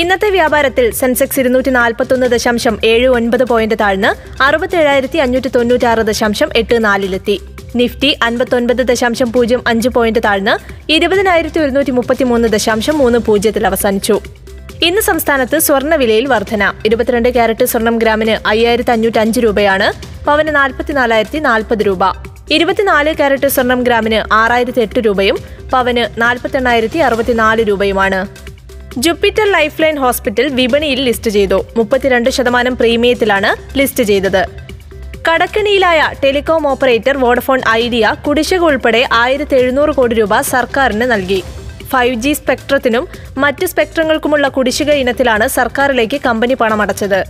ഇന്നത്തെ വ്യാപാരത്തിൽ സെൻസെക്സ് ഇരുന്നൂറ്റി നാൽപ്പത്തൊന്ന് ദശാംശം ഏഴ് ഒൻപത് പോയിന്റ് താഴ്ന്ന് അറുപത്തേഴായിരത്തി അഞ്ഞൂറ്റി തൊണ്ണൂറ്റാറ് ദശാംശം എട്ട് നാലിലെത്തി. നിഫ്റ്റി അൻപത്തൊൻപത് ദശാംശം പൂജ്യം അഞ്ച് പോയിന്റ് താഴ്ന്ന് ഇരുപതിനായിരത്തി ഒരുന്നൂറ്റി മുപ്പത്തിമൂന്ന് ദശാംശം മൂന്ന് പൂജ്യത്തിൽ അവസാനിച്ചു. ഇന്ന് സംസ്ഥാനത്ത് സ്വർണവിലയിൽ വർധന. ഇരുപത്തിരണ്ട് ക്യാരറ്റ് സ്വർണം ഗ്രാമിന് അയ്യായിരത്തി അഞ്ഞൂറ്റി അഞ്ച് രൂപയാണ്. പവന് നാൽപ്പത്തിനാലായിരത്തി നാൽപ്പത് രൂപ. ഇരുപത്തിനാല് ക്യാരറ്റ് സ്വർണം ഗ്രാമിന് ആറായിരത്തി എട്ട് രൂപയും പവന് നാൽപ്പത്തെണ്ണായിരത്തി അറുപത്തിനാല് രൂപയുമാണ്. ജുപ്പിറ്റർ ലൈഫ് ലൈൻ ഹോസ്പിറ്റൽ വിപണിയിൽ ലിസ്റ്റ് ചെയ്തു. മുപ്പത്തിരണ്ട് ശതമാനം പ്രീമിയത്തിലാണ് ലിസ്റ്റ് ചെയ്തത്. കടക്കണിയിലായ ടെലികോം ഓപ്പറേറ്റർ വോഡഫോൺ ഐഡിയ കുടിശ്ശിക ഉൾപ്പെടെ ആയിരത്തി എഴുന്നൂറ് കോടി രൂപ സർക്കാരിന് നൽകി. ഫൈവ് ജി സ്പെക്ട്രത്തിനും മറ്റ് സ്പെക്ട്രങ്ങൾക്കുമുള്ള കുടിശ്ശിക ഇനത്തിലാണ് സർക്കാരിലേക്ക് കമ്പനി പണമടച്ചത്.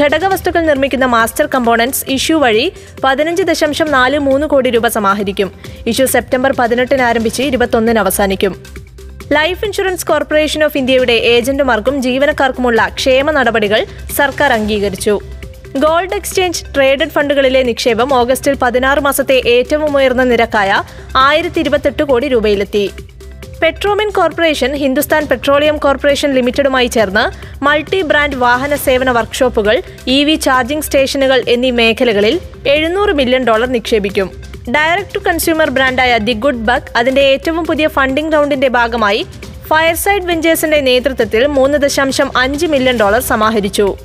ഘടകവസ്തുക്കൾ നിർമ്മിക്കുന്ന മാസ്റ്റർ കമ്പോണൻസ് ഇഷ്യൂ വഴി പതിനഞ്ച് ദശാംശം നാല് മൂന്ന് കോടി രൂപ സമാഹരിക്കും. ഇഷ്യൂ സെപ്റ്റംബർ പതിനെട്ടിന് ആരംഭിച്ച് ഇരുപത്തൊന്നിന് അവസാനിക്കും. ലൈഫ് ഇൻഷുറൻസ് കോർപ്പറേഷൻ ഓഫ് ഇന്ത്യയുടെ ഏജന്റുമാർക്കും ജീവനക്കാർക്കുമുള്ള ക്ഷേമ നടപടികൾ സർക്കാർ അംഗീകരിച്ചു. ഗോൾഡ് എക്സ്ചേഞ്ച് ട്രേഡഡ് ഫണ്ടുകളിലെ നിക്ഷേപം ഓഗസ്റ്റിൽ പതിനാറ് മാസത്തെ ഏറ്റവും ഉയർന്ന നിരക്കായ ആയിരത്തി ഇരുപത്തെട്ട് കോടി രൂപയിലെത്തി. Petromin corporation Hindustan petroleum corporation ലിമിറ്റഡുമായി ചേർന്ന് മൾട്ടി ബ്രാൻഡ് വാഹന സേവന വർക്ക്ഷോപ്പുകൾ ഇ വി ചാർജിംഗ് സ്റ്റേഷനുകൾ എന്നീ മേഖലകളിൽ എഴുന്നൂറ് മില്യൺ ഡോളർ നിക്ഷേപിക്കും. ഡയറക്ട് ടു കൺസ്യൂമർ ബ്രാൻഡായ ദി ഗുഡ് ബക്ക് അതിന്റെ ഏറ്റവും പുതിയ ഫണ്ടിംഗ് റൗണ്ടിന്റെ ഭാഗമായി ഫയർസൈഡ് വെഞ്ചേഴ്സിന്റെ നേതൃത്വത്തിൽ മൂന്ന് ദശാംശം അഞ്ച് million dollar സമാഹരിച്ചു.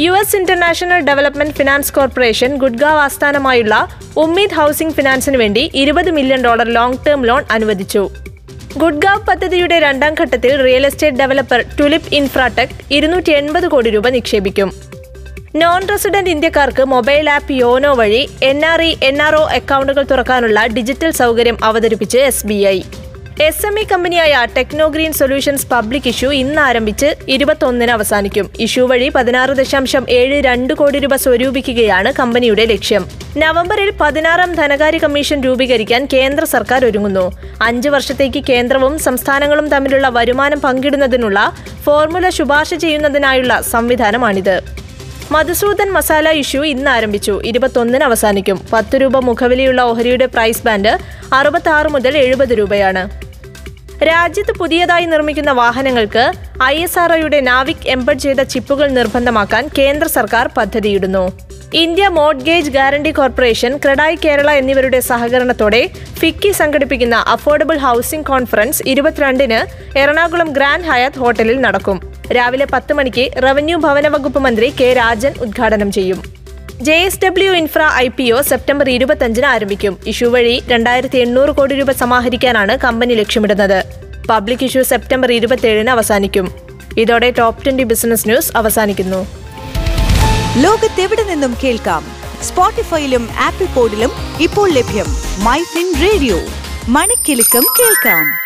U S international development finance corporation Gurgaon ആസ്ഥാനമായുള്ള ഉമ്മീദ് ഹൗസിംഗ് ഫിനാൻസിന് വേണ്ടി ഇരുപത് million dollar long term loan അനുവദിച്ചു. ഗുഡ്ഗാവ് പദ്ധതിയുടെ രണ്ടാം ഘട്ടത്തിൽ real estate developer Tulip Infratech ഇരുന്നൂറ്റി എൺപത് കോടി രൂപ നിക്ഷേപിക്കും. നോൺ റെസിഡന്റ് ഇന്ത്യക്കാർക്ക് മൊബൈൽ ആപ്പ് യോനോ വഴി N R E N R O അക്കൗണ്ടുകൾ തുറക്കാനുള്ള ഡിജിറ്റൽ സൗകര്യം അവതരിപ്പിച്ച് S B I. S M E കമ്പനിയായ ടെക്നോഗ്രീൻ സൊല്യൂഷൻസ് പബ്ലിക് ഇഷ്യൂ ഇന്ന് ആരംഭിച്ച് ഇരുപത്തൊന്നിന് അവസാനിക്കും. ഇഷ്യൂ വഴി പതിനാറ് ദശാംശം ഏഴ് രണ്ട് കോടി രൂപ സ്വരൂപിക്കുകയാണ് കമ്പനിയുടെ ലക്ഷ്യം. നവംബറിൽ പതിനാറാം ധനകാര്യ കമ്മീഷൻ രൂപീകരിക്കാൻ കേന്ദ്ര സർക്കാർ ഒരുങ്ങുന്നു. അഞ്ച് വർഷത്തേക്ക് കേന്ദ്രവും സംസ്ഥാനങ്ങളും തമ്മിലുള്ള വരുമാനം പങ്കിടുന്നതിനുള്ള ഫോർമുല ശുപാർശ ചെയ്യുന്നതിനായുള്ള സംവിധാനമാണിത്. മധുസൂദൻ മസാല ഇഷ്യൂ ഇന്ന് ആരംഭിച്ചു ഇരുപത്തൊന്നിന് അവസാനിക്കും. പത്ത് രൂപ മുഖവിലയുള്ള ഓഹരിയുടെ പ്രൈസ് ബാൻഡ് അറുപത്തി മുതൽ എഴുപത് രൂപയാണ്. രാജ്യത്ത് പുതിയതായി നിർമ്മിക്കുന്ന വാഹനങ്ങൾക്ക് ഐ എസ് ആർ ഒയുടെ നാവിക് എംബഡ് ചെയ്ത ചിപ്പുകൾ നിർബന്ധമാക്കാൻ കേന്ദ്ര സർക്കാർ പദ്ധതിയിടുന്നു. India mortgage guarantee corporation CREDAI Kerala എന്നിവരുടെ സഹകരണത്തോടെ ഫിക്കി സംഘടിപ്പിക്കുന്ന അഫോർഡബിൾ ഹൗസിംഗ് കോൺഫറൻസ് ഇരുപത്തിരണ്ടിന് എറണാകുളം ഗ്രാൻഡ് ഹയാത്ത് ഹോട്ടലിൽ നടക്കും. രാവിലെ പത്ത് മണിക്ക് റവന്യൂ ഭവന വകുപ്പ് മന്ത്രി കെ രാജൻ ഉദ്ഘാടനം ചെയ്യും. J S W infra I P O September ഇരുപത്തഞ്ചിന് ആരംഭിക്കും. ഇഷ്യൂ വഴി രണ്ടായിരത്തി എണ്ണൂറ് കോടി രൂപ സമാഹരിക്കാനാണ് കമ്പനി ലക്ഷ്യമിടുന്നത്. പബ്ലിക് ഇഷ്യൂ സെപ്റ്റംബർ ഇരുപത്തിയേഴിന് അവസാനിക്കും. ഇതോടെ ടോപ് ട്വന്റി ബിസിനസ് ന്യൂസ് അവസാനിക്കുന്നു. ലോകത്തെവിടെ നിന്നും കേൾക്കാം? സ്പോട്ടിഫൈയിലും ആപ്പിൾ പോഡിലും ഇപ്പോൾ ലഭ്യം മൈ ഫിൻ റേഡിയോ. മണിക്കെലക്കം കേൾക്കാം.